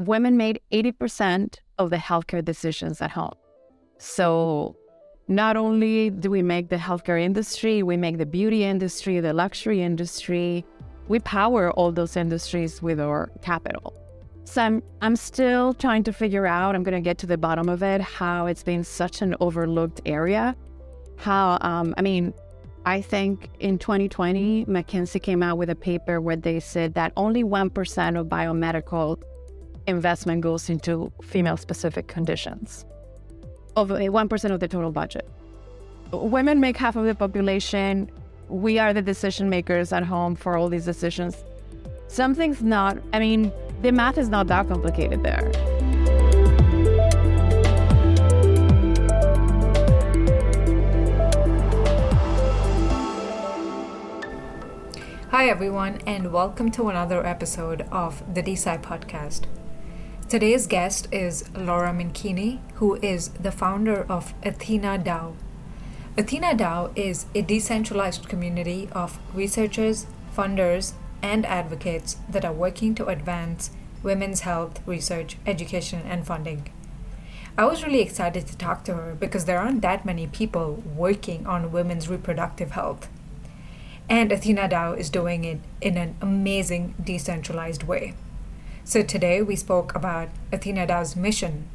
women made 80% of the healthcare decisions at home. So not only do we make the healthcare industry, we make the beauty industry, the luxury industry, we power all those industries with our capital. So I'm, I'm still trying to figure out, I'm going to get to the bottom of it, how it's been such an overlooked area. How, um, I mean, I think in 2020, McKinsey came out with a paper where they said that only 1% of biomedical investment goes into female specific conditions, of 1% of the total budget. Women make half of the population. We are the decision makers at home for all these decisions. Something's not, I mean, the math is not that complicated there. Hi, everyone, and welcome to another episode of the DeSci podcast. Today's guest is Laura Minquini, who is the founder of Athena DAO. Athena DAO is a decentralized community of researchers, funders, and advocates that are working to advance women's health, research, education, and funding. I was really excited to talk to her because there aren't that many people working on women's reproductive health. And Athena DAO is doing it in an amazing decentralized way. So today we spoke about Athena DAO's mission,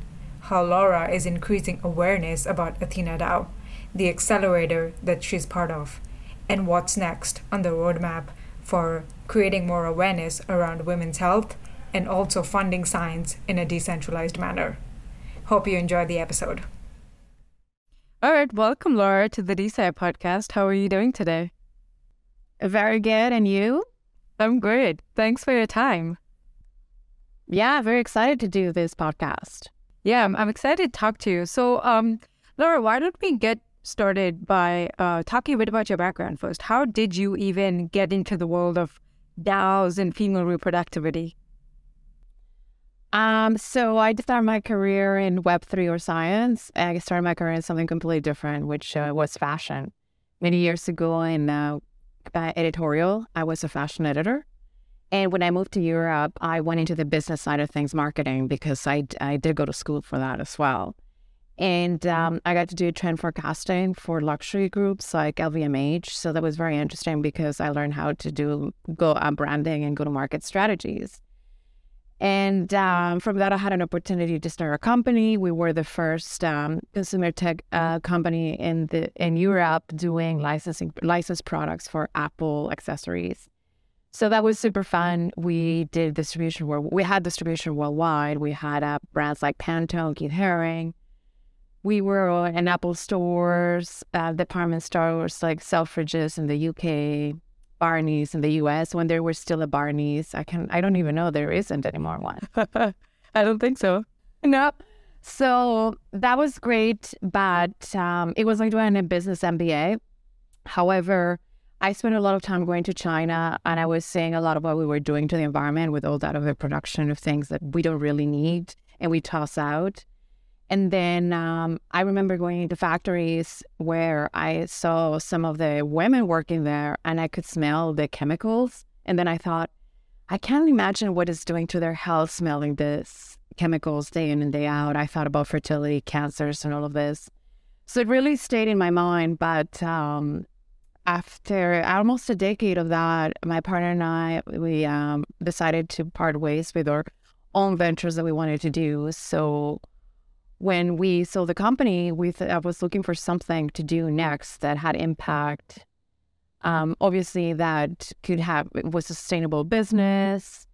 how Laura is increasing awareness about Athena DAO, the accelerator that she's part of, and what's next on the roadmap for creating more awareness around women's health and also funding science in a decentralized manner. Hope you enjoyed the episode. All right, welcome, Laura, to the DeSci podcast. How are you doing today? Very good. And you? I'm good. Thanks for your time. Yeah, very excited to do this podcast. Yeah, I'm, I'm excited to talk to you. So, um, Laura, why don't we get started by uh, talking a bit about your background first? How did you even get into the world of DAOs and female reproductivity? Um, so I started my career in Web3 or science. I started my career in something completely different, which uh, was fashion. Many years ago in uh, editorial. I was a fashion editor. And when I moved to Europe, I went into the business side of things, marketing, because I, I did go to school for that as well. And mm-hmm. um, I got to do trend forecasting for luxury groups like LVMH. So that was very interesting because I learned how to do go uh, branding and go to market strategies. And um, from that, I had an opportunity to start a company. We were the first um, consumer tech uh, company in the in Europe doing licensing licensed products for Apple accessories. So that was super fun. We did distribution where we had distribution worldwide. We had uh, brands like Pantone, Keith Haring. We were in Apple stores, uh, department stores like Selfridges in the UK, Barney's in the US when there were still a Barney's. I can I don't even know there isn't anymore one. I don't think so. No. So that was great, but um, it was like doing a business MBA. However, I spent a lot of time going to China and I was seeing a lot of what we were doing to the environment with all that overproduction of things that we don't really need and we toss out. And then um, I remember going into factories where I saw some of the women working there and I could smell the chemicals. And then I thought, I can't imagine what it's doing to their health smelling this chemicals day in and day out. I thought about fertility, cancers, and all of this. So it really stayed in my mind. But um, after almost a decade of that, my partner and I, we um, decided to part ways with our own ventures that we wanted to do. So when we sold the company, we th- I was looking for something to do next that had impact. Um, obviously, that could have was sustainable business.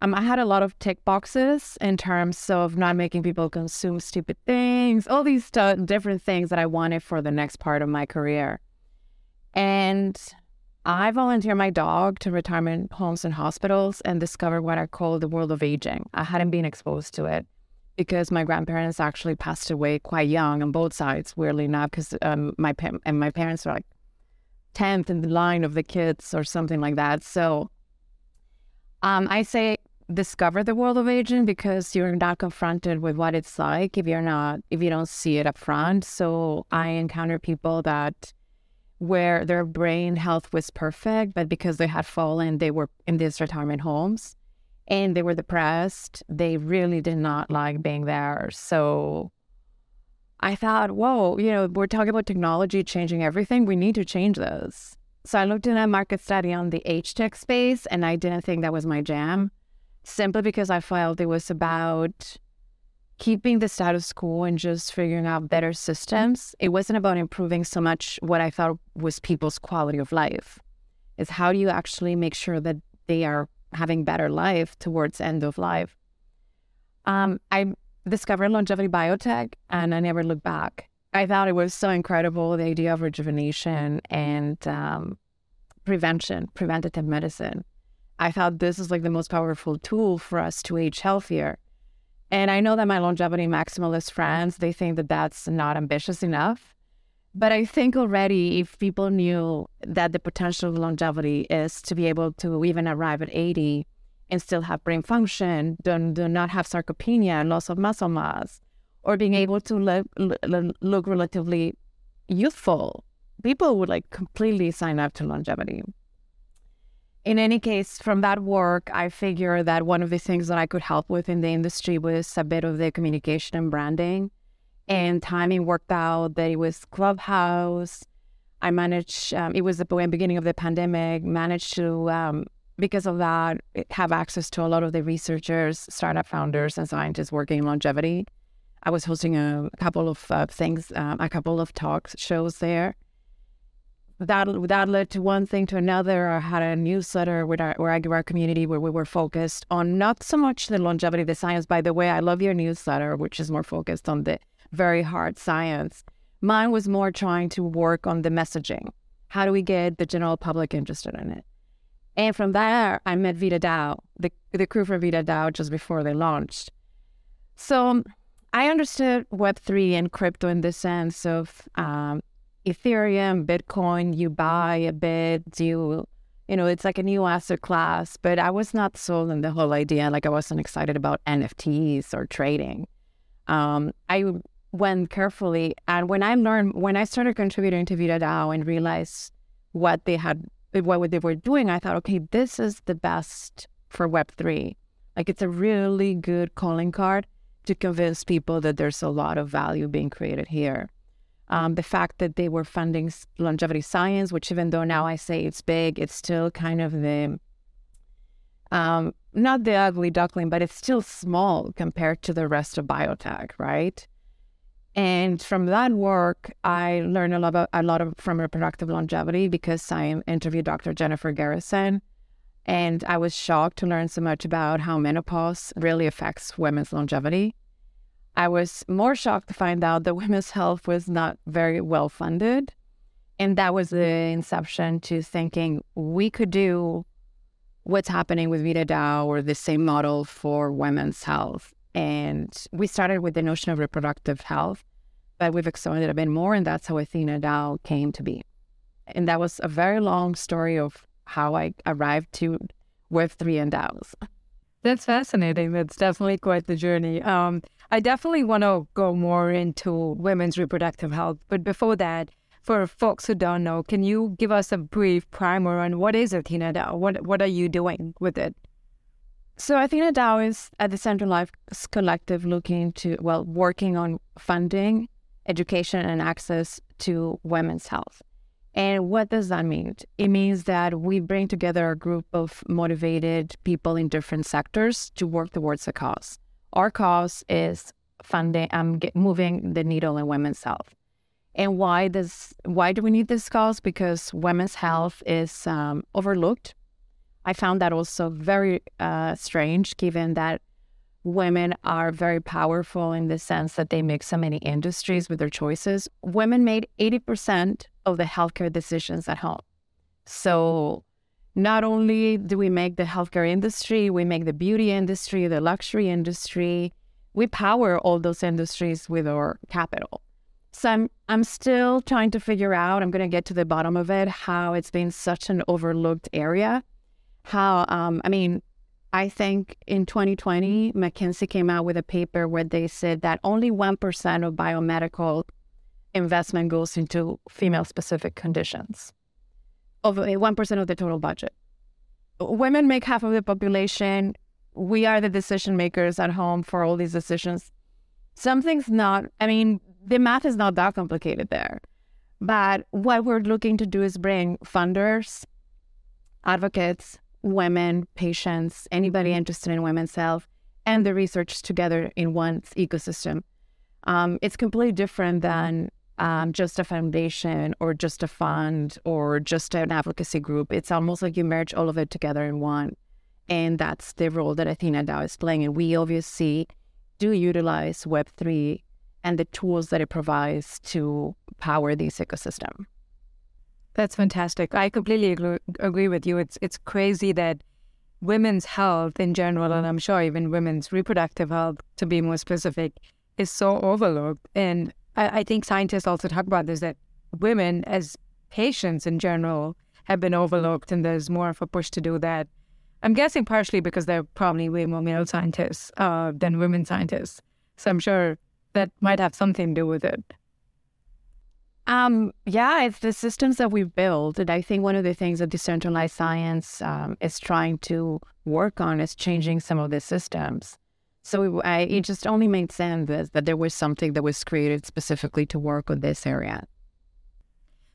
Um, I had a lot of tick boxes in terms of not making people consume stupid things, all these st- different things that I wanted for the next part of my career. And I volunteer my dog to retirement homes and hospitals and discover what I call the world of aging. I hadn't been exposed to it because my grandparents actually passed away quite young on both sides, weirdly enough, because um, my pa- and my parents were like tenth in the line of the kids or something like that. So, um, I say discover the world of aging because you're not confronted with what it's like if you're not if you don't see it up front. So I encounter people that where their brain health was perfect, but because they had fallen, they were in these retirement homes and they were depressed. They really did not like being there. So I thought, whoa, you know, we're talking about technology changing everything. We need to change this. So I looked in a market study on the age tech space, and I didn't think that was my jam, simply because I felt it was about keeping the status quo and just figuring out better systems. It wasn't about improving so much what I thought was people's quality of life. Is how do you actually make sure that they are having better life towards end of life? Um, I discovered longevity biotech, and I never looked back. I thought it was so incredible the idea of rejuvenation and um, prevention, preventative medicine. I thought this is like the most powerful tool for us to age healthier. And I know that my longevity maximalist friends, they think that that's not ambitious enough. But I think already if people knew that the potential of longevity is to be able to even arrive at 80 and still have brain function, do, do not have sarcopenia, and loss of muscle mass, or being able to look, look relatively youthful, people would like completely sign up to longevity. In any case, from that work, I figured that one of the things that I could help with in the industry was a bit of the communication and branding. And timing worked out that it was Clubhouse. I managed, um, it was the beginning of the pandemic, managed to, um, because of that, have access to a lot of the researchers, startup founders, and scientists working in longevity. I was hosting a couple of uh, things, um, a couple of talks shows there. That that led to one thing to another. I had a newsletter with our, where I grew our community where we were focused on not so much the longevity, of the science. By the way, I love your newsletter, which is more focused on the very hard science. Mine was more trying to work on the messaging. How do we get the general public interested in it? And from there, I met VitaDAO, the, the crew from VitaDAO just before they launched. So I understood Web3 and crypto in the sense of um, Ethereum, Bitcoin, you buy a bit, you, you know, it's like a new asset class, but I was not sold on the whole idea. Like I wasn't excited about NFTs or trading. Um, I went carefully. And when I learned, when I started contributing to VitaDAO and realized what they had, what they were doing, I thought, okay, this is the best for Web3. Like it's a really good calling card to convince people that there's a lot of value being created here. Um, the fact that they were funding longevity science, which even though now I say it's big, it's still kind of the um, not the ugly duckling, but it's still small compared to the rest of biotech, right? And from that work, I learned a lot about a lot of from reproductive longevity because I interviewed Dr. Jennifer Garrison, and I was shocked to learn so much about how menopause really affects women's longevity. I was more shocked to find out that women's health was not very well funded. And that was the inception to thinking we could do what's happening with VitaDAO or the same model for women's health. And we started with the notion of reproductive health, but we've expanded a bit more, and that's how Athena DAO came to be. And that was a very long story of how I arrived to Web3 and DAOs. That's fascinating. That's definitely quite the journey. Um, I definitely want to go more into women's reproductive health. But before that, for folks who don't know, can you give us a brief primer on what is Athena DAO? What, what are you doing with it? So Athena DAO is at the a decentralized collective looking to, well, working on funding, education, and access to women's health. And what does that mean? It means that we bring together a group of motivated people in different sectors to work towards a cause. Our cause is funding, um, get, moving the needle in women's health. And why does why do we need this cause? Because women's health is um, overlooked. I found that also very uh, strange, given that women are very powerful in the sense that they make so many industries with their choices. Women made 80% of the healthcare decisions at home. So not only do we make the healthcare industry, we make the beauty industry, the luxury industry. We power all those industries with our capital. So I'm I'm still trying to figure out, I'm gonna get to the bottom of it, how it's been such an overlooked area. How um I mean, I think in 2020, McKinsey came out with a paper where they said that only 1% of biomedical investment goes into female specific conditions, of 1% of the total budget. Women make half of the population. we are the decision makers at home for all these decisions. Something's not, I mean, the math is not that complicated there. But what we're looking to do is bring funders, advocates, women, patients, anybody mm-hmm. interested in women's health, and the research together in one ecosystem. Um, it's completely different than um, just a foundation or just a fund or just an advocacy group. It's almost like you merge all of it together in one. And that's the role that Athena DAO is playing. And we obviously do utilize Web3 and the tools that it provides to power this ecosystem. That's fantastic. I completely agree, agree with you. It's it's crazy that women's health in general, and I'm sure even women's reproductive health, to be more specific, is so overlooked. And I, I think scientists also talk about this that women as patients in general have been overlooked, and there's more of a push to do that. I'm guessing partially because there are probably way more male scientists uh, than women scientists. So I'm sure that might have something to do with it. Um, yeah, it's the systems that we've built. And I think one of the things that decentralized science um, is trying to work on is changing some of the systems. So it, I, it just only made sense that, that there was something that was created specifically to work on this area.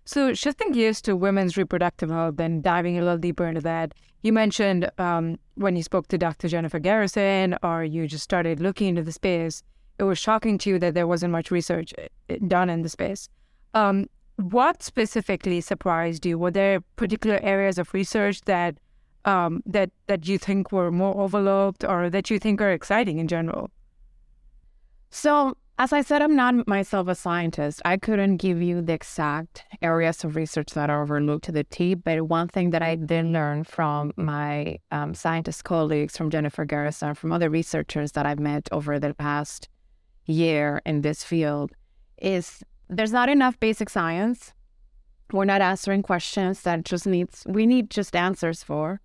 So, shifting gears to women's reproductive health and diving a little deeper into that, you mentioned um, when you spoke to Dr. Jennifer Garrison or you just started looking into the space, it was shocking to you that there wasn't much research eh, done in the space. Um, what specifically surprised you? Were there particular areas of research that um, that that you think were more overlooked, or that you think are exciting in general? So, as I said, I'm not myself a scientist. I couldn't give you the exact areas of research that are overlooked to the T. But one thing that I did learn from my um, scientist colleagues, from Jennifer Garrison, from other researchers that I've met over the past year in this field, is there's not enough basic science. We're not answering questions that just needs we need just answers for,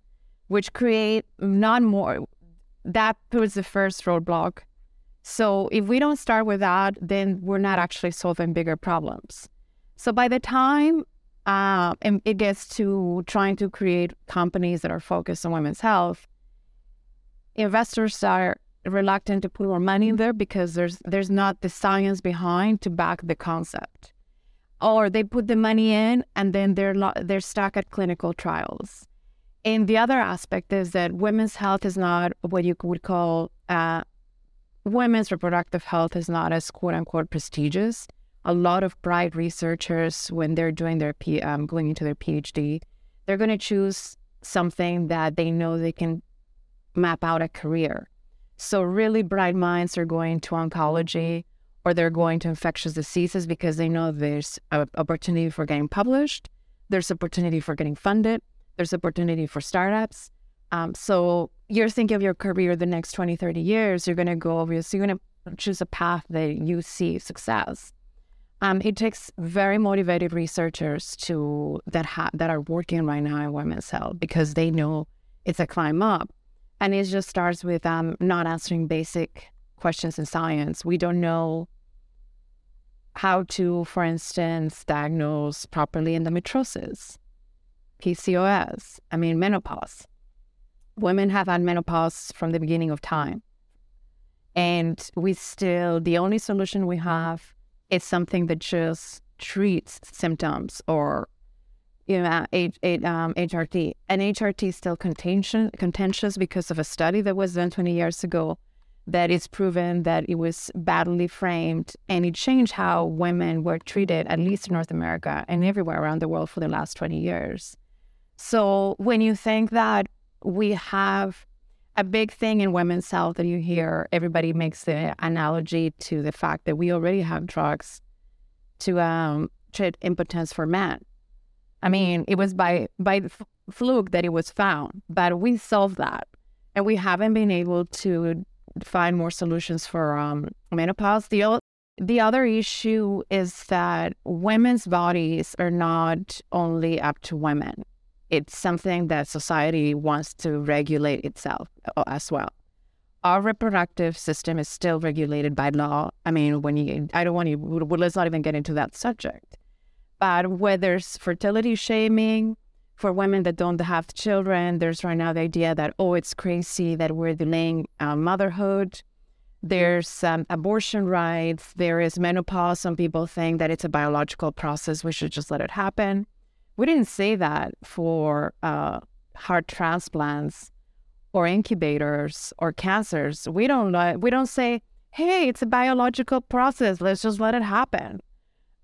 which create not more that puts the first roadblock. So if we don't start with that, then we're not actually solving bigger problems. So by the time uh, it gets to trying to create companies that are focused on women's health, investors are reluctant to put more money in there because there's there's not the science behind to back the concept or they put the money in and then they're lo- they're stuck at clinical trials and the other aspect is that women's health is not what you would call uh, women's reproductive health is not as quote unquote prestigious. A lot of bright researchers when they're doing their P- um, going into their phd they're going to choose something that they know they can map out a career. So, really bright minds are going to oncology or they're going to infectious diseases because they know there's an opportunity for getting published, there's opportunity for getting funded, there's opportunity for startups. Um, so, you're thinking of your career the next 20, 30 years, you're going to go obviously, you're going to choose a path that you see success. Um, it takes very motivated researchers to that ha- that are working right now in women's health because they know it's a climb up. And it just starts with um, not answering basic questions in science. We don't know how to, for instance, diagnose properly endometriosis, PCOS, I mean, menopause. Women have had menopause from the beginning of time. And we still, the only solution we have is something that just treats symptoms or you know, H, H, um, HRT. And HRT is still contention, contentious because of a study that was done 20 years ago that is proven that it was badly framed and it changed how women were treated, at least in North America and everywhere around the world for the last 20 years. So when you think that we have a big thing in women's health that you hear, everybody makes the analogy to the fact that we already have drugs to um, treat impotence for men. I mean, it was by by fluke that it was found, but we solved that, and we haven't been able to find more solutions for um, menopause. The the other issue is that women's bodies are not only up to women; it's something that society wants to regulate itself uh, as well. Our reproductive system is still regulated by law. I mean, when you, I don't want to, let's not even get into that subject but whether it's fertility shaming, For women that don't have children, there's right now the idea that, oh, it's crazy that we're delaying uh, motherhood. There's um, abortion rights. There is menopause. Some people think that it's a biological process. We should just let it happen. We didn't say that for uh, heart transplants or incubators or cancers. We don't we don't say, "Hey, it's a biological process. Let's just let it happen."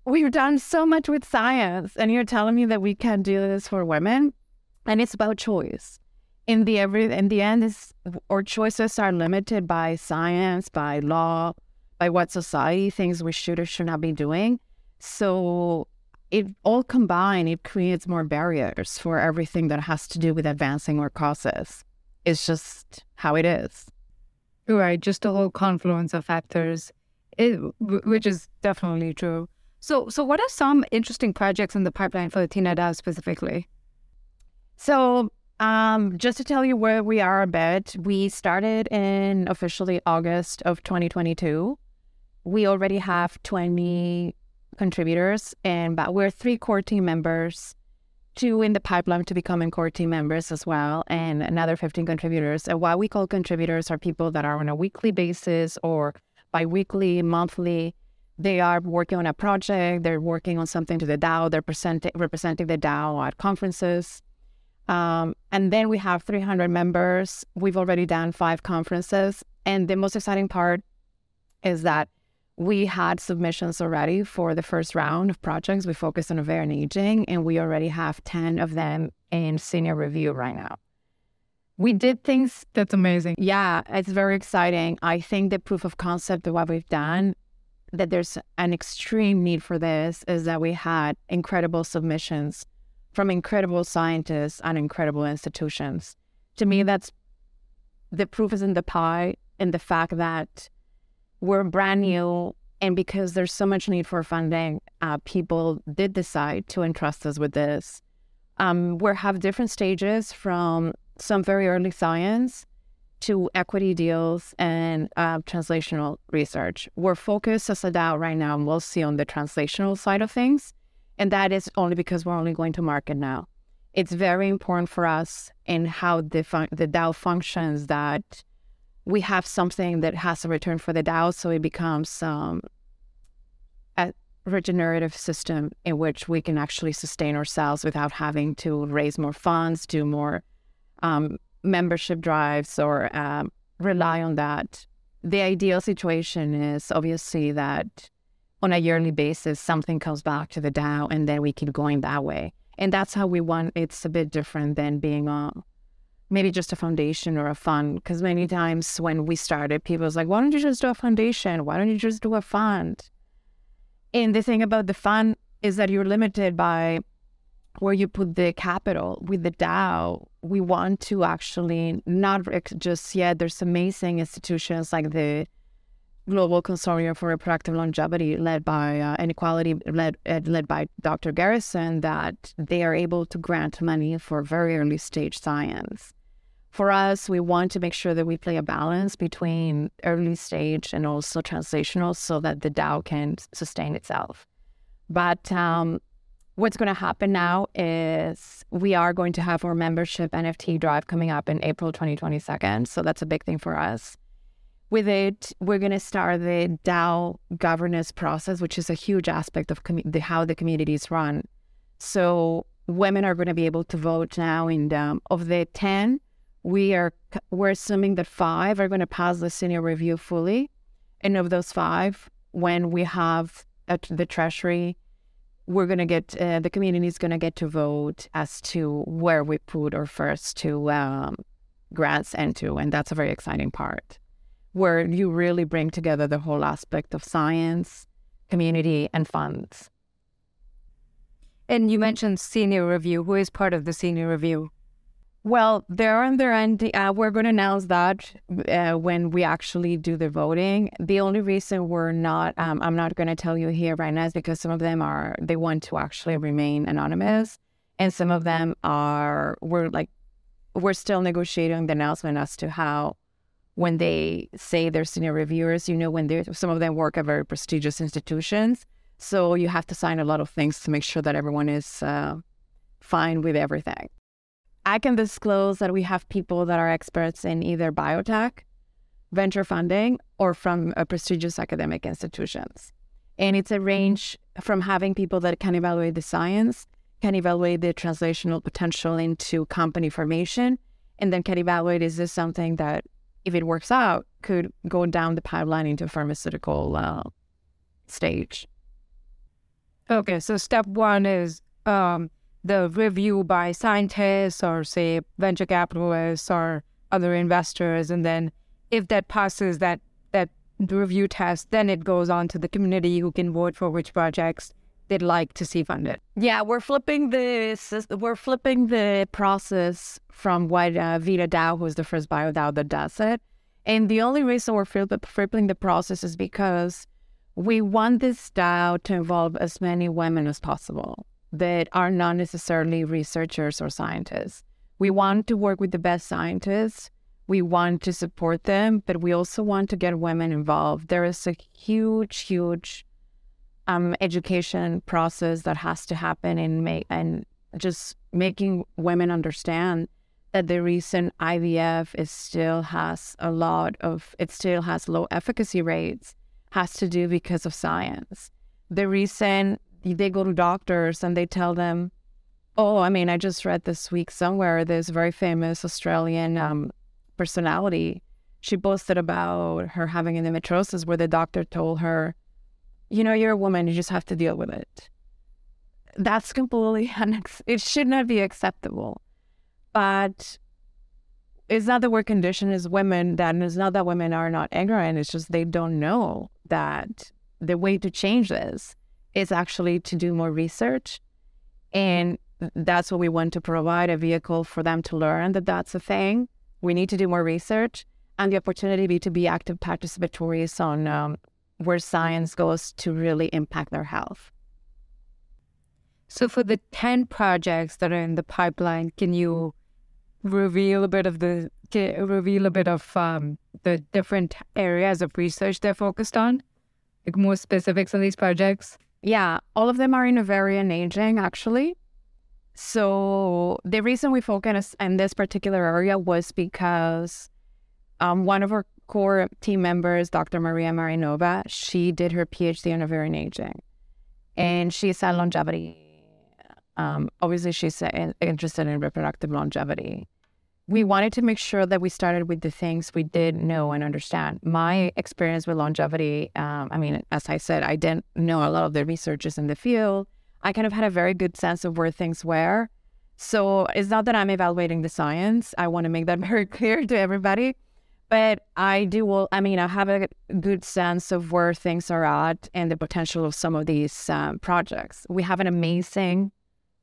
We've done so much with science, and you're telling me that we can't do this for women, and it's about choice. In the every in the end, is our choices are limited by science, by law, by what society thinks we should or should not be doing. So it all combined, it creates more barriers for everything that has to do with advancing our causes. It's just how it is. Right, just a whole confluence of factors, it, which is definitely true. So, so what are some interesting projects in the pipeline for Athena DAO specifically? So, um, just to tell you where we are a bit, we started in officially August of 2022. We already have 20 contributors, and but we're three core team members, two in the pipeline to becoming core team members as well, and another 15 contributors. And what we call contributors are people that are on a weekly basis or bi-weekly, monthly. They are working on a project, they're working on something to the DAO, they're presenting, representing the DAO at conferences. Um, and then we have 300 members. We've already done five conferences. And the most exciting part is that we had submissions already for the first round of projects. We focused on ovarian aging, and we already have 10 of them in senior review right now. We did things. That's amazing. Yeah, it's very exciting. I think the proof of concept of what we've done, that there's an extreme need for this, is that we had incredible submissions from incredible scientists and incredible institutions. To me, that's the proof is in the pie in the fact that we're brand new. And because there's so much need for funding, uh, people did decide to entrust us with this. Um, we have different stages from some very early science to equity deals and uh, translational research. We're focused as a DAO right now, mostly on the translational side of things. And that is only because we're only going to market now. It's very important for us in how the, fun- the DAO functions that we have something that has a return for the DAO, so it becomes um, a regenerative system in which we can actually sustain ourselves without having to raise more funds, do more um, membership drives, or um, rely on that. The ideal situation is obviously that on a yearly basis, something comes back to the DAO, and then we keep going that way. And that's how we want. It's a bit different than being on maybe just a foundation or a fund. Because many times when we started, people was like, why don't you just do a foundation? Why don't you just do a fund? And the thing about the fund is that you're limited by where you put the capital. With the DAO, we want to actually not just yet, there's amazing institutions like the Global Consortium for Reproductive Longevity, led by uh, Inequality, led uh, led by Dr. Garrison, that they are able to grant money for very early stage science for us, we want to make sure that we play a balance between early stage and also translational so that the DAO can sustain itself. But um, what's going to happen now is we are going to have our membership NFT drive coming up in April 2022. So that's a big thing for us. With it, we're going to start the DAO governance process, which is a huge aspect of com- the, how the community is run. So women are going to be able to vote now in of the 10 we are we're assuming that five are going to pass the senior review fully, and of those five, when we have at the treasury, we're going to get uh, the community is going to get to vote as to where we put our first two um, grants into, and that's a very exciting part, where you really bring together the whole aspect of science, community, and funds. And you mentioned senior review. Who is part of the senior review? Well, they're on their end. Uh, we're going to announce that uh, when we actually do the voting. The only reason we're not, um, I'm not going to tell you here right now, is because some of them are, they want to actually remain anonymous. And some of them are, we're like, we're still negotiating the announcement as to how, when they say they're senior reviewers, you know, when they're, some of them work at very prestigious institutions. So you have to sign a lot of things to make sure that everyone is, uh, fine with everything. I can disclose that we have people that are experts in either biotech, venture funding, or from uh, prestigious academic institutions. And it's a range from having people that can evaluate the science, can evaluate the translational potential into company formation, and then can evaluate is this something that, if it works out, could go down the pipeline into a pharmaceutical uh, stage. Okay, so step one is um, the review by scientists or, say, venture capitalists or other investors, and then if that passes that that review test, then it goes on to the community who can vote for which projects they'd like to see funded. Yeah, we're flipping the we're flipping the process from what uh, Vita DAO, who's the first bio DAO that does it, and the only reason we're flipping the process is because we want this DAO to involve as many women as possible that are not necessarily researchers or scientists. We want to work with the best scientists. We want to support them, but we also want to get women involved. There is a huge, huge um, education process that has to happen in make and just making women understand that the reason IVF is still has a lot of it still has low efficacy rates has to do because of science. The reason they go to doctors and they tell them, "Oh, I mean, I just read this week somewhere this very famous Australian um, personality. She posted about her having endometriosis, where the doctor told her, "You know, you're a woman. You just have to deal with it." That's completely unex- it should not be acceptable. But it's not that we're conditioned as women that it's not that women are not ignorant. It's just they don't know that the way to change this is actually to do more research. And that's what we want to provide a vehicle for them to learn that that's a thing. We need to do more research and the opportunity to be active participatories on um, where science goes to really impact their health. So, for the 10 projects that are in the pipeline, can you reveal a bit of the reveal a bit of um, the different areas of research they're focused on, like more specifics on these projects? Yeah, all of them are in ovarian aging, actually. So the reason we focus in this particular area was because um, one of our core team members, Dr. Maria Marinova, she did her PhD in ovarian aging, and she's a longevity um, obviously, she's uh, interested in reproductive longevity. We wanted to make sure that we started with the things we did know and understand. My experience with longevity, um, I mean, as I said, I didn't know a lot of the researchers in the field. I kind of had a very good sense of where things were. So it's not that I'm evaluating the science. I want to make that very clear to everybody. But I do, well, I mean, I have a good sense of where things are at and the potential of some of these um, projects. We have an amazing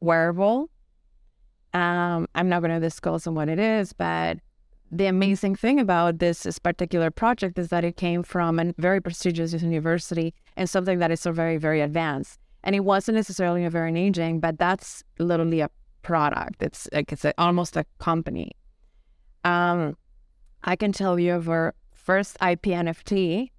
wearable. Um, I'm not going to disclose on what it is, but the amazing thing about this, this particular project is that it came from a very prestigious university and something that is so very, very advanced. And it wasn't necessarily a very aging, but that's literally a product. It's like it's a, almost a company. Um, I can tell you of our first IP NFT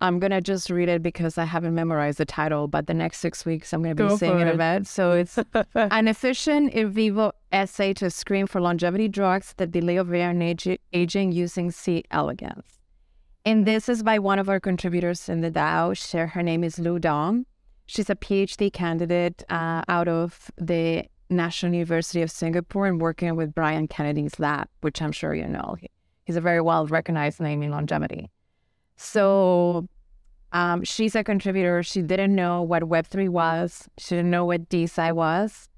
I'm gonna just read it because I haven't memorized the title, but the next six weeks I'm gonna be Go saying it about. So it's an efficient in vivo assay to screen for longevity drugs that delay ovarian age- aging using C. elegans. And this is by one of our contributors in the DAO. She, her name is Lu Dong. She's a PhD candidate uh, out of the National University of Singapore and working with Brian Kennedy's lab, which I'm sure you know. He's a very well recognized name in longevity. So um, she's a contributor. She didn't know what Web3 was, she didn't know what DeSci was.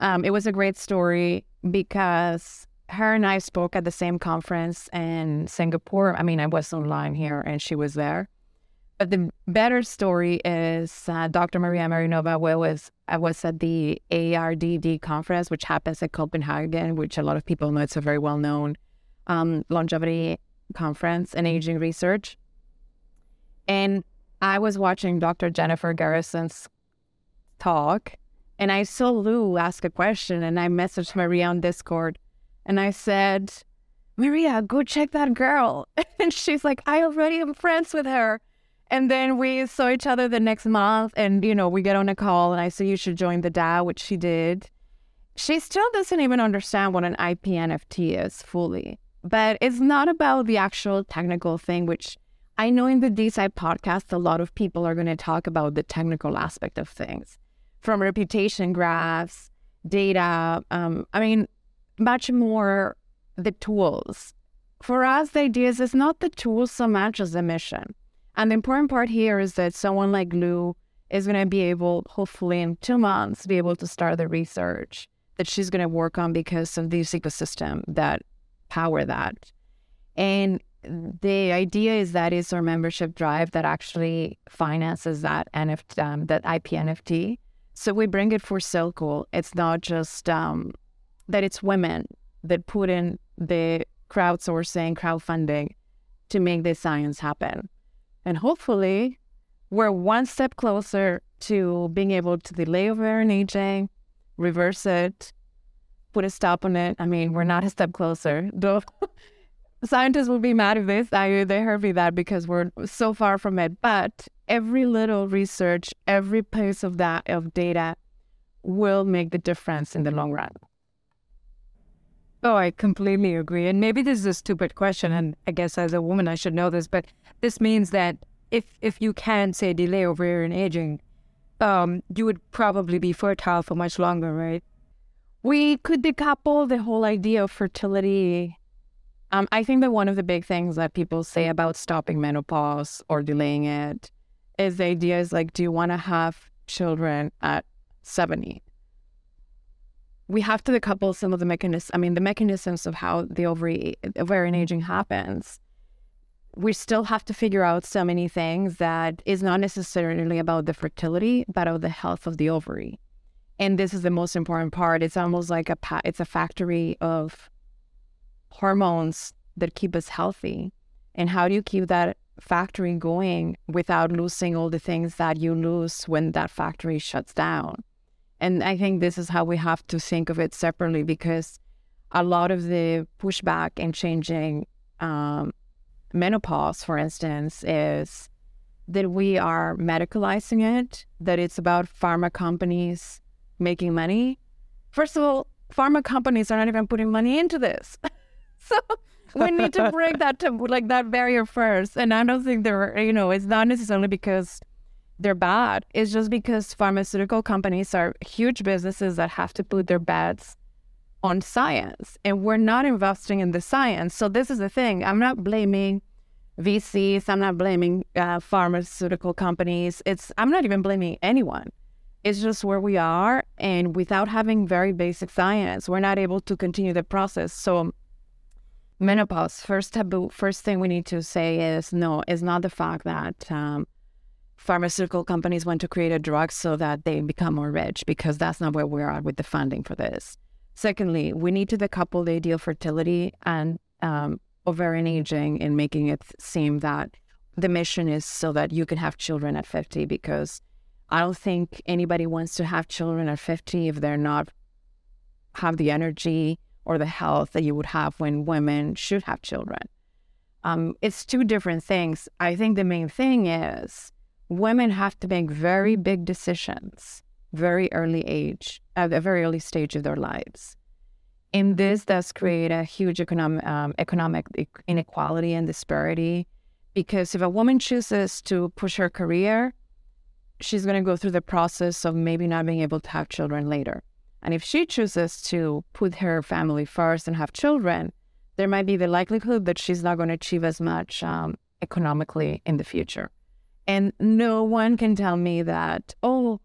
Um, it was a great story because her and I spoke at the same conference in Singapore. I mean, I was online here and she was there. But the better story is uh, Dr. Maria Marinova was I was at the ARDD conference, which happens at Copenhagen, which a lot of people know. It's a very well known um, longevity conference and aging research. And I was watching Dr. Jennifer Garrison's talk, and I saw Lou ask a question, and I messaged Maria on Discord, and I said, Maria, go check that girl. And she's like, I already am friends with her. And then we saw each other the next month, and you know, we get on a call, and I said, You should join the DAO, which she did. she still doesn't even understand what an IP NFT is fully. But it's not about the actual technical thing, which I know in the DeSci podcast, a lot of people are going to talk about the technical aspect of things from reputation graphs, data. Um, I mean, much more the tools. For us, the idea is it's not the tools so much as the mission. And the important part here is that someone like Lou is going to be able, hopefully in two months, be able to start the research that she's going to work on because of this ecosystem that power that. And the idea is that is our membership drive that actually finances that NFT, um, that IP NFT. So we bring it for Circle. It's not just um, that it's women that put in the crowdsourcing, crowdfunding to make this science happen. And hopefully, we're one step closer to being able to delay ovarian aging, reverse it, put a stop on it. I mean, we're not a step closer. Scientists will be mad if they say they heard me that because we're so far from it. But every little research, every piece of that of data will make the difference in the long run. Oh, I completely agree. And maybe this is a stupid question, and I guess as a woman I should know this, but this means that if if you can say delay ovarian aging, um, you would probably be fertile for much longer, right? We could decouple the whole idea of fertility. Um, I think that one of the big things that people say about stopping menopause or delaying it is the idea is like, do you want to have children at 70? We have to decouple some of the mechanisms, I mean, the mechanisms of how the ovary, ovarian aging happens. We still have to figure out so many things that is not necessarily about the fertility, but about the health of the ovary and this is the most important part it's almost like a pa- it's a factory of hormones that keep us healthy and how do you keep that factory going without losing all the things that you lose when that factory shuts down and i think this is how we have to think of it separately because a lot of the pushback in changing um, menopause for instance is that we are medicalizing it that it's about pharma companies making money. First of all, pharma companies are not even putting money into this. so we need to break that to like that barrier first. And I don't think they're, you know, it's not necessarily because they're bad. It's just because pharmaceutical companies are huge businesses that have to put their bets on science. And we're not investing in the science. So this is the thing. I'm not blaming VCs. I'm not blaming uh, pharmaceutical companies. It's I'm not even blaming anyone it's just where we are. And without having very basic science, we're not able to continue the process. So, menopause, first taboo, first thing we need to say is no, it's not the fact that um, pharmaceutical companies want to create a drug so that they become more rich, because that's not where we are with the funding for this. Secondly, we need to decouple the ideal fertility and um, ovarian aging and making it seem that the mission is so that you can have children at 50 because I don't think anybody wants to have children at 50 if they're not have the energy or the health that you would have when women should have children. Um, it's two different things. I think the main thing is women have to make very big decisions very early age, at a very early stage of their lives. And this does create a huge economic, um, economic inequality and disparity because if a woman chooses to push her career, she's going to go through the process of maybe not being able to have children later. And if she chooses to put her family first and have children, there might be the likelihood that she's not going to achieve as much um, economically in the future. And no one can tell me that, oh,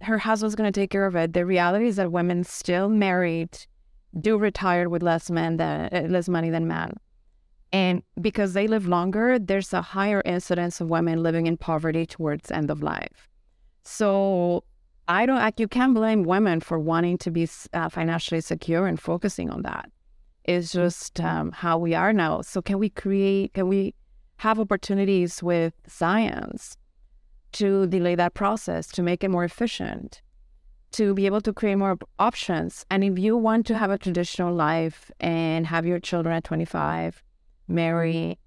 her husband's going to take care of it. The reality is that women still married do retire with less men than uh, less money than men. And because they live longer, there's a higher incidence of women living in poverty towards end of life. So I don't like you can't blame women for wanting to be uh, financially secure and focusing on that. It's mm-hmm. just um, how we are now. So can we create? Can we have opportunities with science to delay that process to make it more efficient? To be able to create more options. And if you want to have a traditional life and have your children at 25, marry,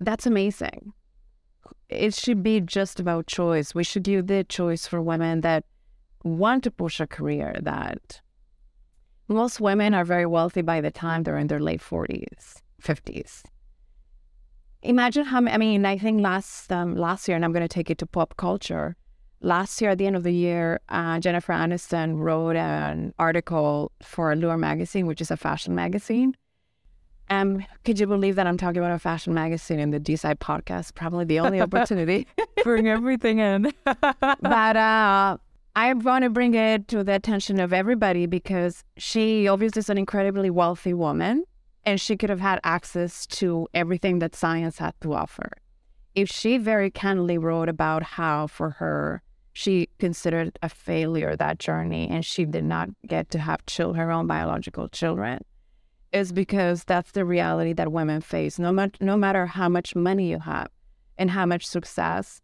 that's amazing it should be just about choice. We should give the choice for women that want to push a career that most women are very wealthy by the time they're in their late 40s, 50s. Imagine how I mean, I think last um, last year, and I'm going to take it to pop culture. Last year, at the end of the year, uh, Jennifer Aniston wrote an article for Allure magazine, which is a fashion magazine. Um, could you believe that I'm talking about a fashion magazine in the DeSci podcast? Probably the only opportunity. Bring everything in. but uh, I want to bring it to the attention of everybody because she obviously is an incredibly wealthy woman and she could have had access to everything that science had to offer. If she very candidly wrote about how, for her, she considered a failure that journey and she did not get to have chill her own biological children, is because that's the reality that women face. No, much, no matter how much money you have and how much success,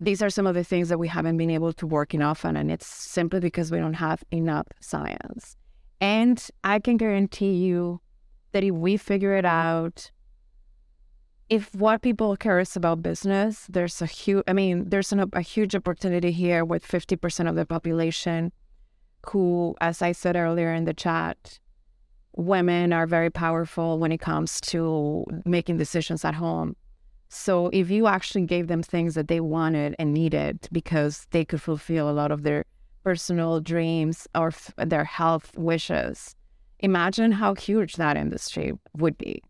these are some of the things that we haven't been able to work enough on, and it's simply because we don't have enough science. And I can guarantee you that if we figure it out, if what people cares about business, there's a huge, I mean, there's an, a huge opportunity here with 50% of the population who, as I said earlier in the chat, women are very powerful when it comes to making decisions at home. So if you actually gave them things that they wanted and needed because they could fulfill a lot of their personal dreams or f- their health wishes, imagine how huge that industry would be.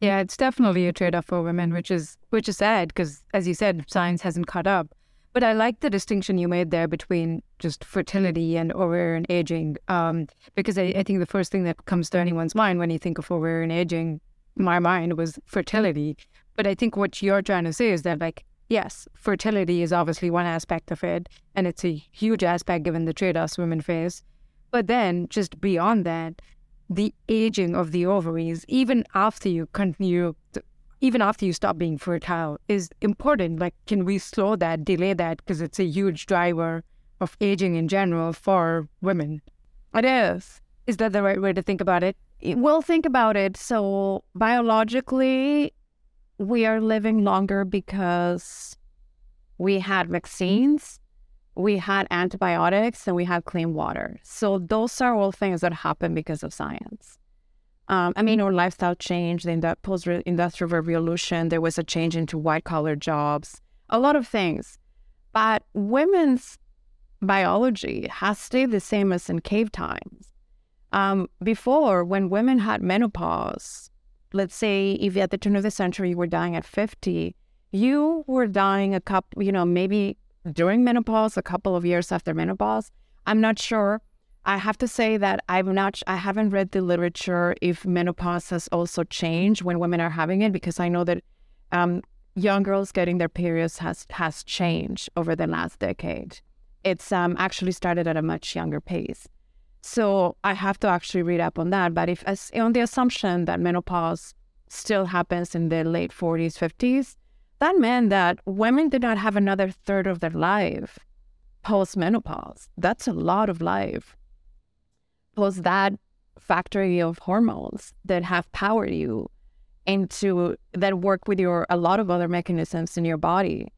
Yeah, it's definitely a trade-off for women, which is which is sad because, as you said, science hasn't caught up. But I like the distinction you made there between just fertility and ovarian aging, um, because I, I, think the first thing that comes to anyone's mind when you think of ovarian aging my mind was mm-hmm. fertility. But I think what you're trying to say is that, like, yes, fertility is obviously one aspect of it, and it's a huge aspect given the trade offs women face. But then, just beyond that, the aging of the ovaries, even after you continue, to, even after you stop being fertile, is important. Like, can we slow that, delay that? Because it's a huge driver of aging in general for women. It is. Is that the right way to think about it? Well, think about it. So, biologically, we are living longer because we had vaccines, we had antibiotics, and we had clean water. So, those are all things that happen because of science. Um, I mean, our lifestyle changed in the post industrial revolution. There was a change into white collar jobs, a lot of things. But women's biology has stayed the same as in cave times. Um, before, when women had menopause, let's say if at the turn of the century you were dying at 50, you were dying a couple, you know, maybe during menopause, a couple of years after menopause. I'm not sure. I have to say that I'm not, I haven't read the literature if menopause has also changed when women are having it, because I know that um, young girls getting their periods has, has changed over the last decade. It's um, actually started at a much younger pace. So I have to actually read up on that. But if as, on the assumption that menopause still happens in the late 40s, 50s, that meant that women did not have another third of their life post menopause. That's a lot of life. Post that factory of hormones that have powered you into that work with your a lot of other mechanisms in your body.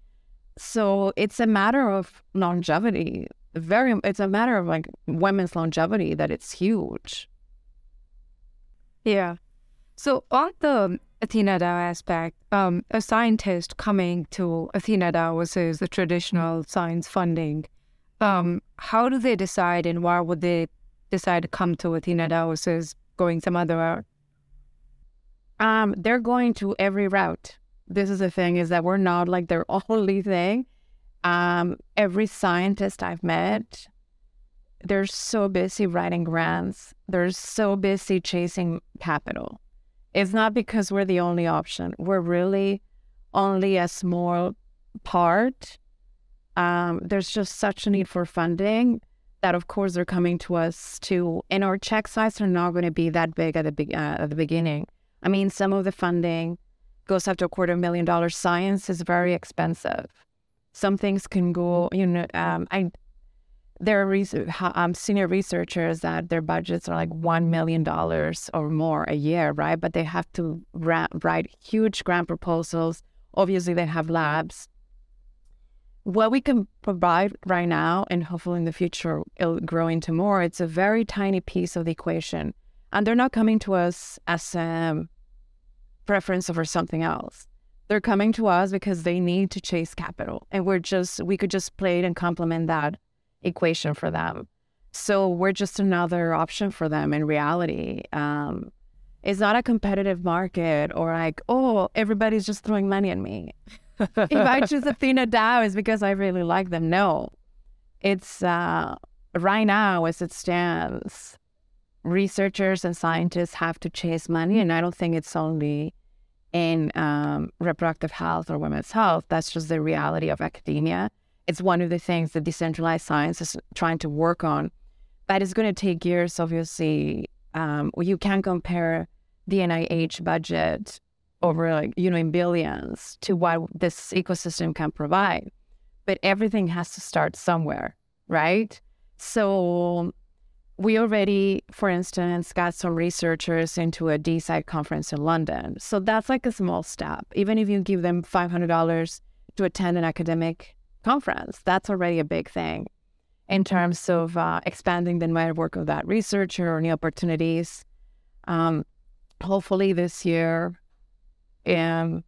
So it's a matter of longevity very it's a matter of like women's longevity that it's huge. Yeah. So on the Athena DAO aspect um, a scientist coming to Athena DAO versus the traditional science funding um, how do they decide and why would they decide to come to Athena DAO versus going some other route? Um, they're going to every route. This is the thing is that we're not like their only thing um, every scientist I've met, they're so busy writing grants. They're so busy chasing capital. It's not because we're the only option. We're really only a small part. Um, there's just such a need for funding that, of course, they're coming to us too. And our check size are not going to be that big at the be- uh, at the beginning. I mean, some of the funding goes up to a quarter million dollars. Science is very expensive. Some things can go, you know, um, I there are research, um, senior researchers that their budgets are like $1 million or more a year, right? But they have to ra- write huge grant proposals. Obviously, they have labs. what we can provide right now, and hopefully in the future it'll grow into more, it's a very tiny piece of the equation. And they're not coming to us as a preference over something else. They're coming to us because they need to chase capital. And we're just, we could just play it and complement that equation for them. So we're just another option for them in reality. Um, it's not a competitive market or like, oh, everybody's just throwing money at me. if I choose Athena DAO, it's because I really like them. No, it's uh, right now as it stands, researchers and scientists have to chase money. And I don't think it's only in um, reproductive health or women's health. That's just the reality of academia. It's one of the things that decentralized science is trying to work on. But it's going to take years, obviously. Um, you can't compare the NIH budget over like you know in billions to what this ecosystem can provide but everything has to start somewhere right so we already for instance got some researchers into a DeSci conference in london. So that's like a small step. Even if you give them $500 to attend an academic conference that's already a big thing in terms of uh, expanding the network of that researcher or new opportunities. Um, hopefully this year and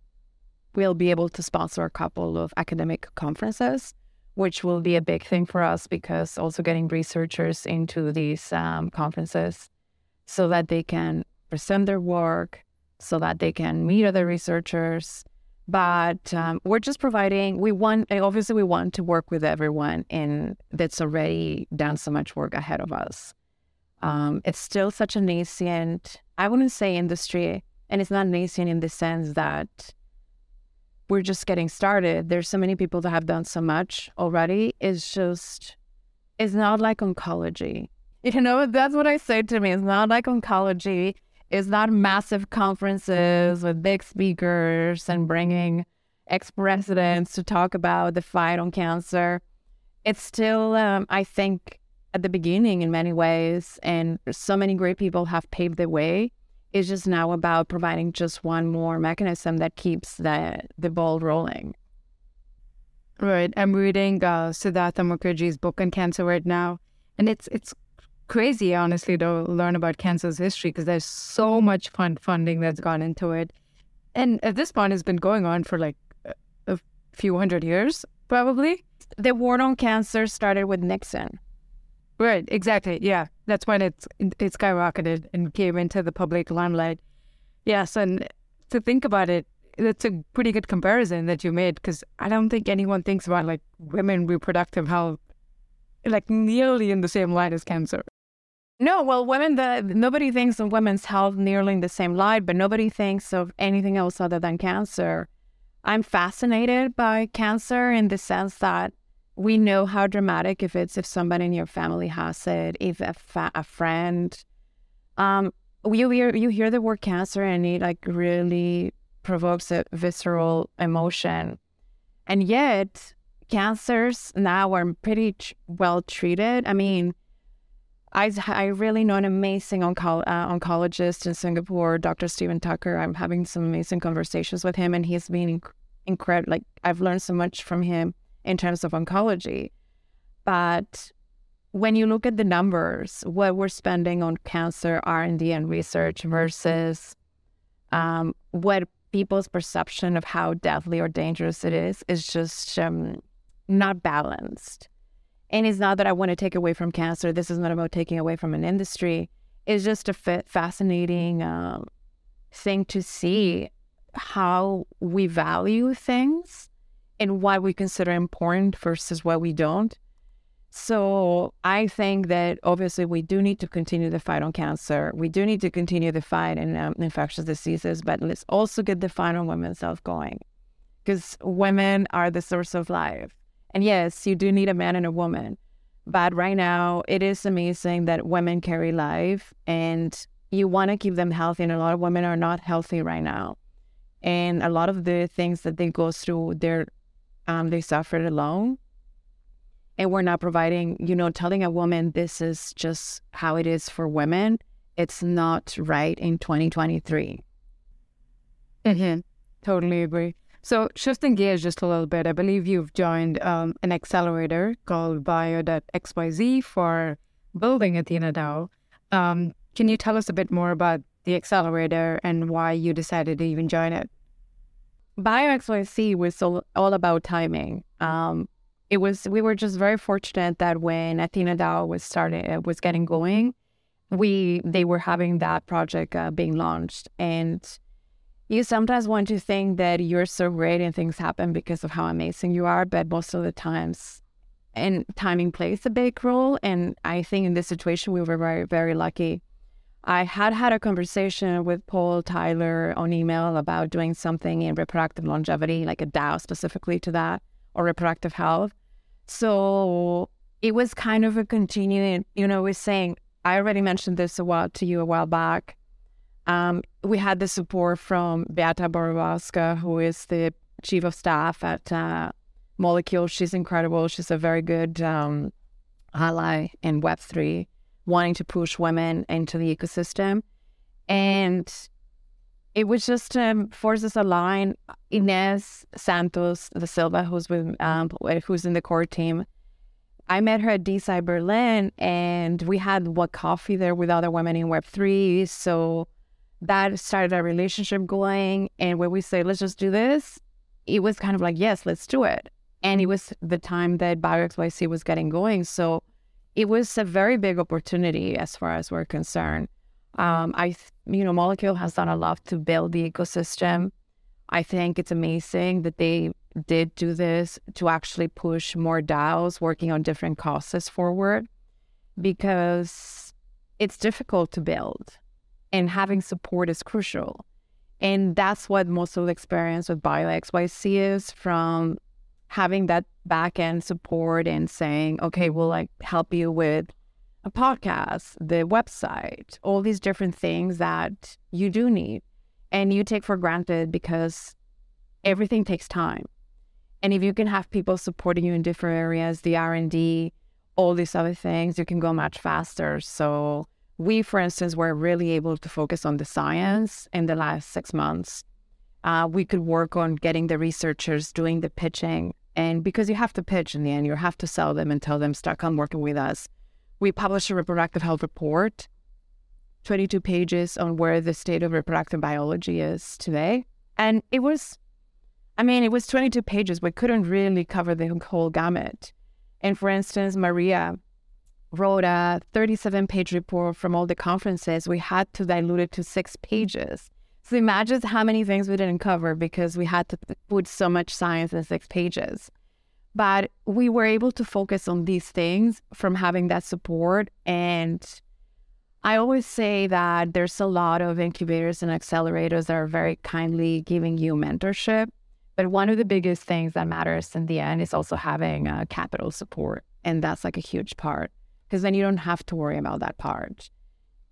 we'll be able to sponsor a couple of academic conferences, which will be a big thing for us because also getting researchers into these um, conferences so that they can present their work, so that they can meet other researchers. But um, we're just providing. We want obviously we want to work with everyone in that's already done so much work ahead of us. Um, it's still such a nascent. I wouldn't say industry and it's not nascent in the sense that we're just getting started. There's so many people that have done so much already. It's just, it's not like oncology. You know, that's what I say to me. It's not like oncology. It's not massive conferences with big speakers and bringing ex presidents to talk about the fight on cancer. It's still, um, I think, at the beginning in many ways, and so many great people have paved the way it's just now about providing just one more mechanism that keeps the the ball rolling. Right. I'm reading uh, Siddhartha Mukherjee's book on cancer right now, and it's it's crazy, honestly, to learn about cancer's history because there's so much fund funding that's gone into it, and at this point, it's been going on for like a few hundred years, probably. The war on cancer started with Nixon. Right, exactly. Yeah, that's when it's it skyrocketed and came into the public limelight. Yes, and to think about it, that's a pretty good comparison that you made because I don't think anyone thinks about like women reproductive health like nearly in the same light as cancer. No, well, women. The nobody thinks of women's health nearly in the same light, but nobody thinks of anything else other than cancer. I'm fascinated by cancer in the sense that we know how dramatic if it's if somebody in your family has it, if a, fa- a friend. Um, you hear you hear the word cancer and it like really provokes a visceral emotion, and yet cancers now are pretty tr- well treated. I mean, I I really know an amazing onco- uh, oncologist in Singapore, Dr. Stephen Tucker. I'm having some amazing conversations with him, and he's been inc- incredible. Like I've learned so much from him in terms of oncology. But when you look at the numbers, what we're spending on cancer R&D and research versus um, what people's perception of how deadly or dangerous it is is just um, not balanced. And it's not that I want to take away from cancer. This is not about taking away from an industry. It's just a fascinating um, thing to see how we value things and what we consider important versus what we don't. So I think that obviously we do need to continue the fight on cancer. We do need to continue the fight in um, infectious diseases, but let's also get the fight on women's health going because women are the source of life. And yes, you do need a man and a woman. But right now, it is amazing that women carry life and you want to keep them healthy. And a lot of women are not healthy right now. And a lot of the things that they go through, they're um, they suffered alone. And we're not providing, you know, telling a woman this is just how it is for women. It's not right in 2023. Mm-hmm. Totally agree. So, shifting gears just a little bit, I believe you've joined um, an accelerator called Bio.xyz for building Athena DAO. Um, can you tell us a bit more about the accelerator and why you decided to even join it? BioXYZ was all, all about timing. Um, it was we were just very fortunate that when Athena DAO was started was getting going, we they were having that project uh, being launched and you sometimes want to think that you're so great and things happen because of how amazing you are, but most of the times, and timing plays a big role. And I think in this situation, we were very, very lucky. I had had a conversation with Paul Tyler on email about doing something in reproductive longevity, like a DAO specifically to that, or reproductive health. So it was kind of a continuing, you know, we're saying, I already mentioned this a while to you a while back um, we had the support from Beata Borowska, who is the chief of staff at uh, Molecule. She's incredible. She's a very good um, ally in Web3, wanting to push women into the ecosystem. And it was just um, forces align. Inez Santos da Silva, who's with um, who's in the core team. I met her at DeSci Berlin, and we had what coffee there with other women in Web three. So that started our relationship going. And when we say, let's just do this, it was kind of like, yes, let's do it. And it was the time that BioXYZ was getting going. So it was a very big opportunity as far as we're concerned. Um, I, you know, Molecule has done a lot to build the ecosystem. I think it's amazing that they did do this to actually push more DAOs working on different causes forward because it's difficult to build and having support is crucial. And that's what most of the experience with BioXYZ is from having that back end support and saying, okay, we'll like help you with a podcast, the website, all these different things that you do need and you take for granted because everything takes time. And if you can have people supporting you in different areas, the R&D, all these other things, you can go much faster. So we, for instance, were really able to focus on the science in the last six months. Uh, we could work on getting the researchers doing the pitching. And because you have to pitch in the end, you have to sell them and tell them, start come working with us. We published a reproductive health report, 22 pages on where the state of reproductive biology is today. And it was, I mean, it was 22 pages. We couldn't really cover the whole gamut. And for instance, Maria, wrote a 37 page report from all the conferences, we had to dilute it to six pages. So imagine how many things we didn't cover because we had to put so much science in six pages. But we were able to focus on these things from having that support. And I always say that there's a lot of incubators and accelerators that are very kindly giving you mentorship. But one of the biggest things that matters in the end is also having uh, capital support. And that's like a huge part because then you don't have to worry about that part.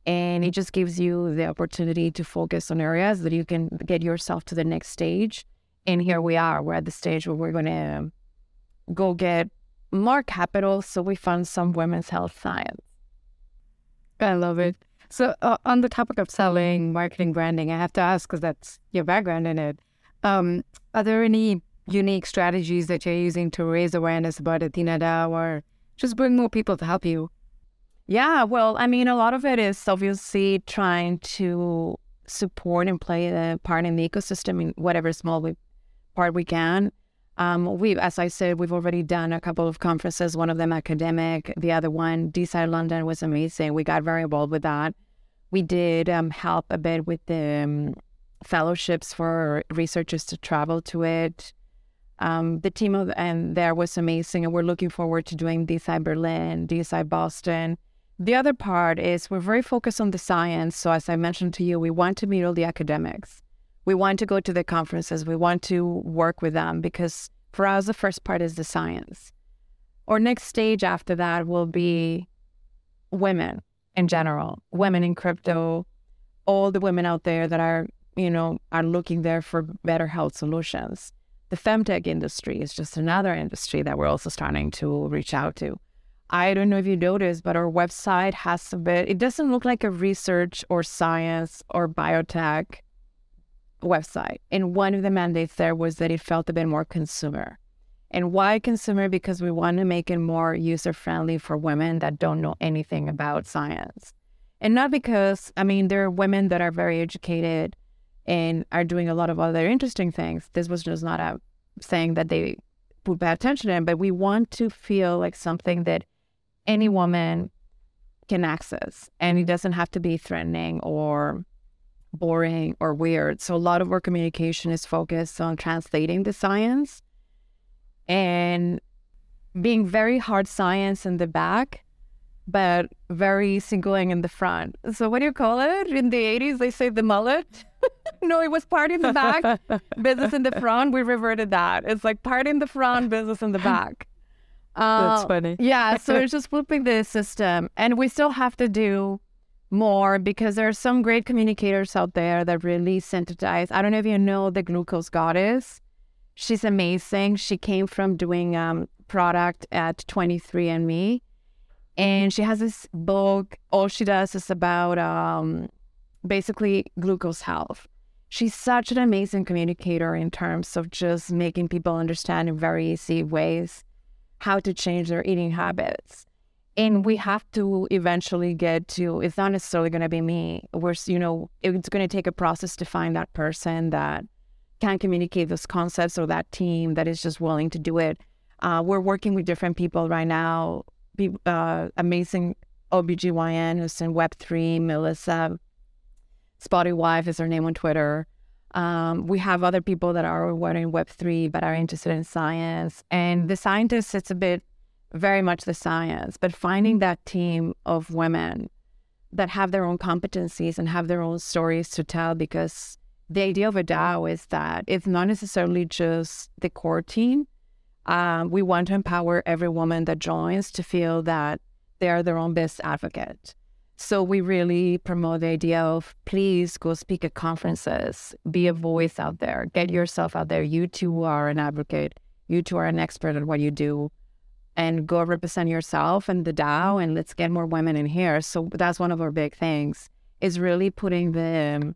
And it just gives you the opportunity to focus on areas that you can get yourself to the next stage. And here we are. We're at the stage where we're going to go get more capital so we fund some women's health science. I love it. So, uh, on the topic of selling, marketing, branding, I have to ask because that's your background in it. Um, are there any unique strategies that you're using to raise awareness about Athena DAO or just bring more people to help you. Yeah, well, I mean, a lot of it is obviously trying to support and play a part in the ecosystem in whatever small we, part we can. Um, we, as I said, we've already done a couple of conferences. One of them academic, the other one, DeSci London, was amazing. We got very involved with that. We did um, help a bit with the um, fellowships for researchers to travel to it. Um, the team of and there was amazing, and we're looking forward to doing DeSci Berlin, DeSci Boston. The other part is we're very focused on the science. So as I mentioned to you, we want to meet all the academics. We want to go to the conferences. We want to work with them because for us the first part is the science. Our next stage after that will be women in general, women in crypto, all the women out there that are, you know, are looking there for better health solutions the femtech industry is just another industry that we're also starting to reach out to. I don't know if you noticed, but our website has a bit, it doesn't look like a research or science or biotech website. And one of the mandates there was that it felt a bit more consumer. And why consumer? Because we want to make it more user friendly for women that don't know anything about science. And not because, I mean, there are women that are very educated and are doing a lot of other interesting things. This was just not a saying that they put bad attention in, but we want to feel like something that any woman can access and it doesn't have to be threatening or boring or weird. So a lot of our communication is focused on translating the science and being very hard science in the back, but very singling in the front. So what do you call it? In the 80s, they say the mullet. no, it was part in the back, business in the front. We reverted that. It's like part in the front, business in the back. That's uh, funny. yeah, so it's just flipping the system. And we still have to do more because there are some great communicators out there that really synthesize. I don't know if you know the glucose goddess. She's amazing. She came from doing um, product at 23andMe. And she has this book. All she does is about um, basically glucose health. She's such an amazing communicator in terms of just making people understand in very easy ways how to change their eating habits. And we have to eventually get to, it's not necessarily going to be me. We're, you know, it's going to take a process to find that person that can communicate those concepts or that team that is just willing to do it. Uh, we're working with different people right now. Be, uh, amazing OBGYN who's in Web3, Melissa Spotty Wife is her name on Twitter. Um, we have other people that are in Web3 but are interested in science. And the scientists, it's a bit very much the science, but finding that team of women that have their own competencies and have their own stories to tell because the idea of a DAO is that it's not necessarily just the core team. Um, we want to empower every woman that joins to feel that they are their own best advocate. So we really promote the idea of please go speak at conferences, be a voice out there, get yourself out there. You too are an advocate. You too are an expert at what you do. And go represent yourself and the DAO and let's get more women in here. So that's one of our big things is really putting the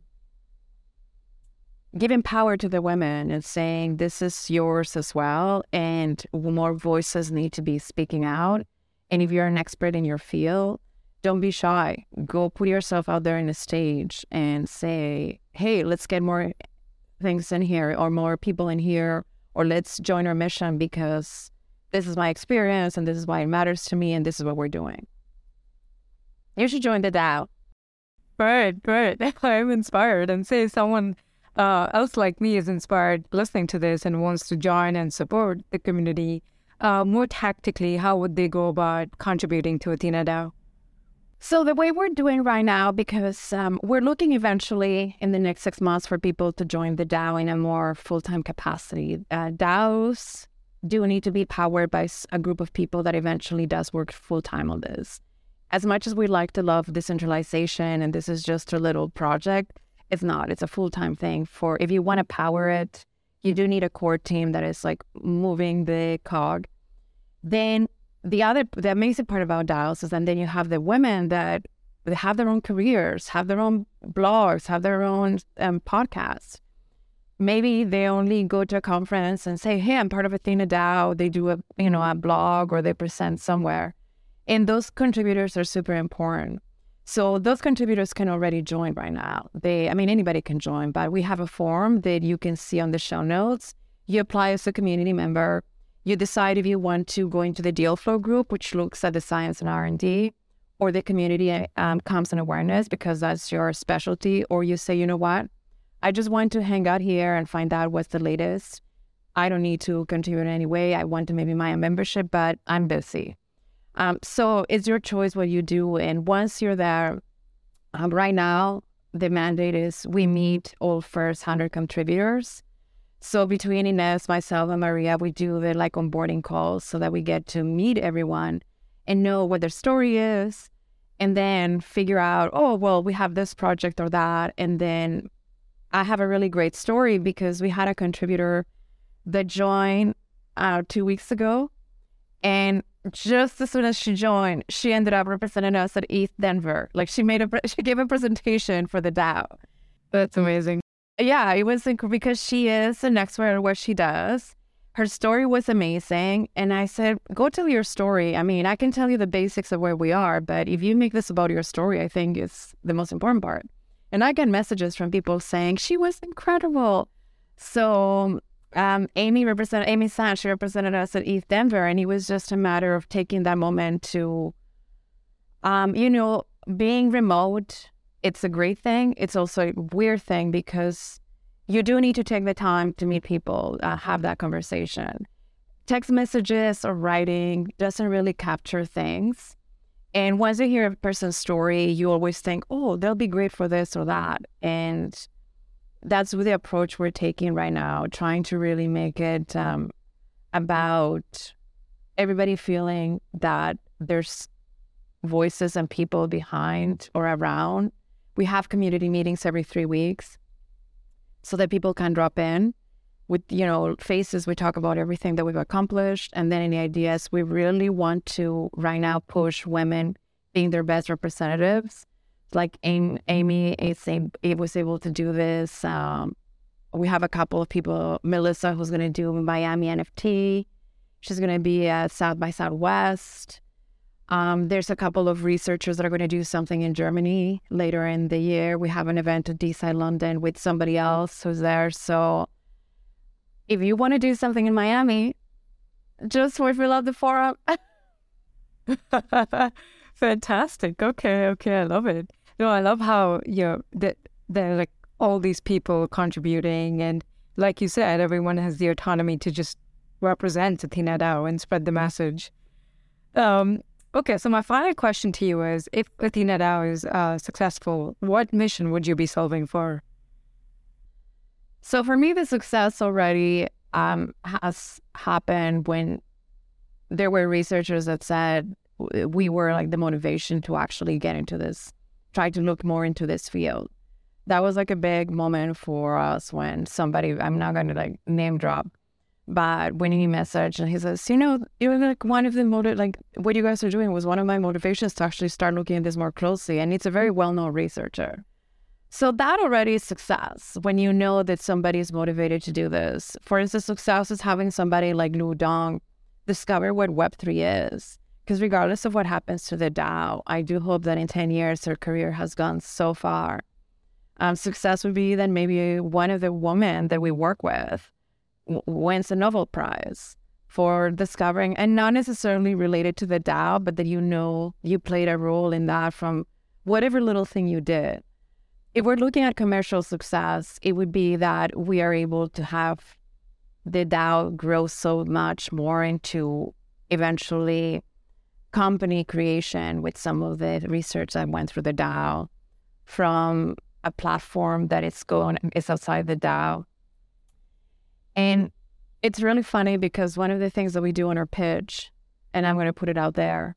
giving power to the women and saying this is yours as well and more voices need to be speaking out and if you're an expert in your field don't be shy go put yourself out there in the stage and say hey let's get more things in here or more people in here or let's join our mission because this is my experience and this is why it matters to me and this is what we're doing you should join the DAO. Right, right. I'm inspired and say someone uh, else like me is inspired listening to this and wants to join and support the community, uh, more tactically, how would they go about contributing to Athena DAO? So the way we're doing right now, because um, we're looking eventually in the next six months for people to join the DAO in a more full-time capacity. Uh, DAOs do need to be powered by a group of people that eventually does work full-time on this. As much as we like to love decentralization and this is just a little project, it's not. It's a full time thing. For if you want to power it, you do need a core team that is like moving the cog. Then the other, the amazing part about DAOs is, and then you have the women that they have their own careers, have their own blogs, have their own um, podcasts. Maybe they only go to a conference and say, "Hey, I'm part of Athena DAO." They do a, you know, a blog or they present somewhere, and those contributors are super important. So those contributors can already join right now. They, I mean, anybody can join, but we have a form that you can see on the show notes. You apply as a community member. You decide if you want to go into the deal flow group, which looks at the science and R&D, or the community um, and awareness because that's your specialty. Or you say, you know what, I just want to hang out here and find out what's the latest. I don't need to contribute in any way. I want to maybe my membership, but I'm busy. Um, so it's your choice what you do. And once you're there, um, right now, the mandate is we meet all first 100 contributors. So between Ines, myself, and Maria, we do the like onboarding calls so that we get to meet everyone and know what their story is and then figure out, oh, well, we have this project or that. And then I have a really great story because we had a contributor that joined uh, two weeks ago and just as soon as she joined, she ended up representing us at ETH Denver. Like she made a she gave a presentation for the DAO. That's amazing. Yeah, it was inc- because she is an expert at what she does. Her story was amazing. And I said, go tell your story. I mean, I can tell you the basics of where we are, but if you make this about your story, I think it's the most important part. And I get messages from people saying, she was incredible. So um, Amy represented, Amy Sands, she represented us at ETH Denver. And it was just a matter of taking that moment to, um, you know, being remote, it's a great thing. It's also a weird thing because you do need to take the time to meet people, uh, have that conversation. Text messages or writing doesn't really capture things. And once you hear a person's story, you always think, oh, they'll be great for this or that. And that's the approach we're taking right now, trying to really make it um, about everybody feeling that there's voices and people behind or around. We have community meetings every three weeks so that people can drop in with you know faces. We talk about everything that we've accomplished and then any ideas. We really want to right now push women being their best representatives. Like amy, amy it was able to do this um, we have a couple of people melissa who's going to do miami nft she's going to be at south by southwest um, there's a couple of researchers that are going to do something in Germany later in the year. We have an event at DeSci London with somebody else who's there. So if you want to do something in Miami, just wait for Love the Forum. Fantastic. Okay, okay, I love it. No, I love how you know that there are like all these people contributing, and like you said, everyone has the autonomy to just represent Athena DAO and spread the message. Um, Okay, so my final question to you is if Athena DAO is uh, successful, what mission would you be solving for? So for me, the success already um, has happened when there were researchers that said we were like the motivation to actually get into this, try to look more into this field. That was like a big moment for us when somebody, I'm not going to like name drop, but when he messaged and he says, you know, it was like one of the motive, like what you guys are doing was one of my motivations to actually start looking at this more closely. And it's a very well known researcher. So that already is success when you know that somebody is motivated to do this. For instance, success is having somebody like Lu Dong discover what Web3 is. Because regardless of what happens to the DAO, I do hope that in 10 years her career has gone so far. Um, success would be that maybe one of the women that we work with wins a Nobel Prize for discovering, and not necessarily related to the DAO, but that you know you played a role in that from whatever little thing you did. If we're looking at commercial success, it would be that we are able to have the DAO grow so much more into eventually company creation with some of the research that went through the DAO from a platform that is going is outside the DAO and it's really funny because one of the things that we do on our pitch, and I'm going to put it out there,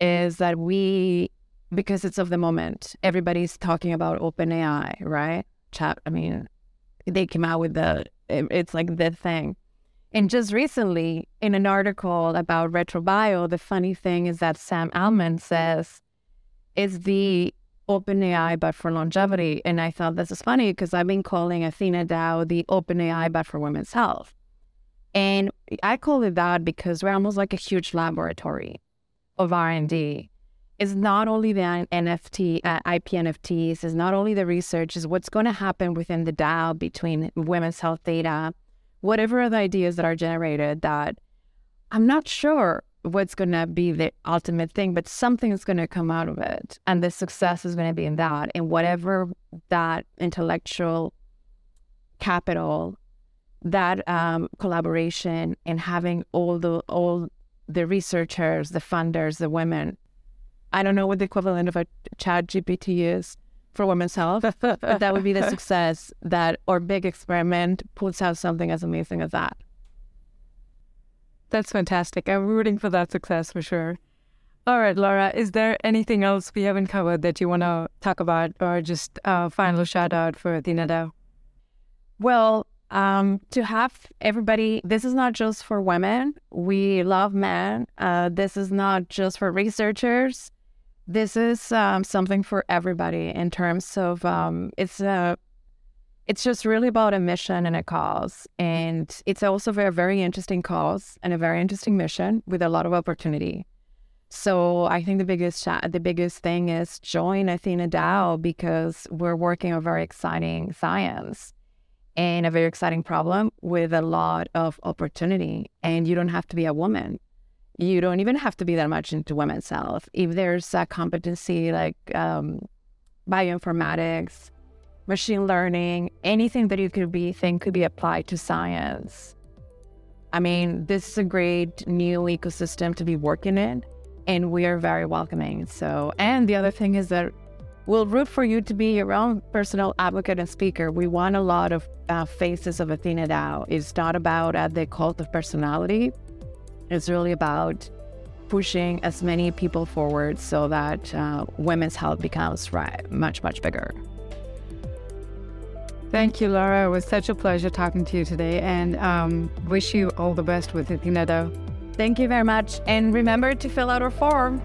is that we, because it's of the moment, everybody's talking about OpenAI, right? Chat, I mean, they came out with the, it's like the thing. And just recently, in an article about RetroBio, the funny thing is that Sam Altman says it's the OpenAI, but for longevity. And I thought this is funny because I've been calling Athena DAO the OpenAI, but for women's health. And I call it that because we're almost like a huge laboratory of R&D. It's not only the NFT, uh, IP NFTs, it's not only the research, it's what's going to happen within the DAO between women's health data, whatever other ideas that are generated that I'm not sure what's going to be the ultimate thing, but something is going to come out of it. And the success is going to be in that. And whatever that intellectual capital, that um, collaboration, and having all the all the researchers, the funders, the women. I don't know what the equivalent of a ChatGPT is for women's health, but that would be the success that our big experiment puts out something as amazing as that. That's fantastic. I'm rooting for that success for sure. All right, Laura, is there anything else we haven't covered that you want to talk about or just a final shout out for Athena DAO? Well, um, to have everybody, this is not just for women. We love men. Uh, this is not just for researchers. This is um, something for everybody in terms of um, it's a it's just really about a mission and a cause. And it's also a very, very interesting cause and a very interesting mission with a lot of opportunity. So I think the biggest the biggest thing is join Athena DAO because we're working on very exciting science and a very exciting problem with a lot of opportunity. And you don't have to be a woman. You don't even have to be that much into women's health. If there's a competency like um, bioinformatics, machine learning, anything that you could be think could be applied to science. I mean, this is a great new ecosystem to be working in, and we are very welcoming. So, and the other thing is that we'll root for you to be your own personal advocate and speaker. We want a lot of uh, faces of Athena DAO. It's not about uh, the cult of personality. It's really about pushing as many people forward so that uh, women's health becomes right, much, much bigger. Thank you, Laura. It was such a pleasure talking to you today and um, wish you all the best with Athena Thank you very much. And remember to fill out our form.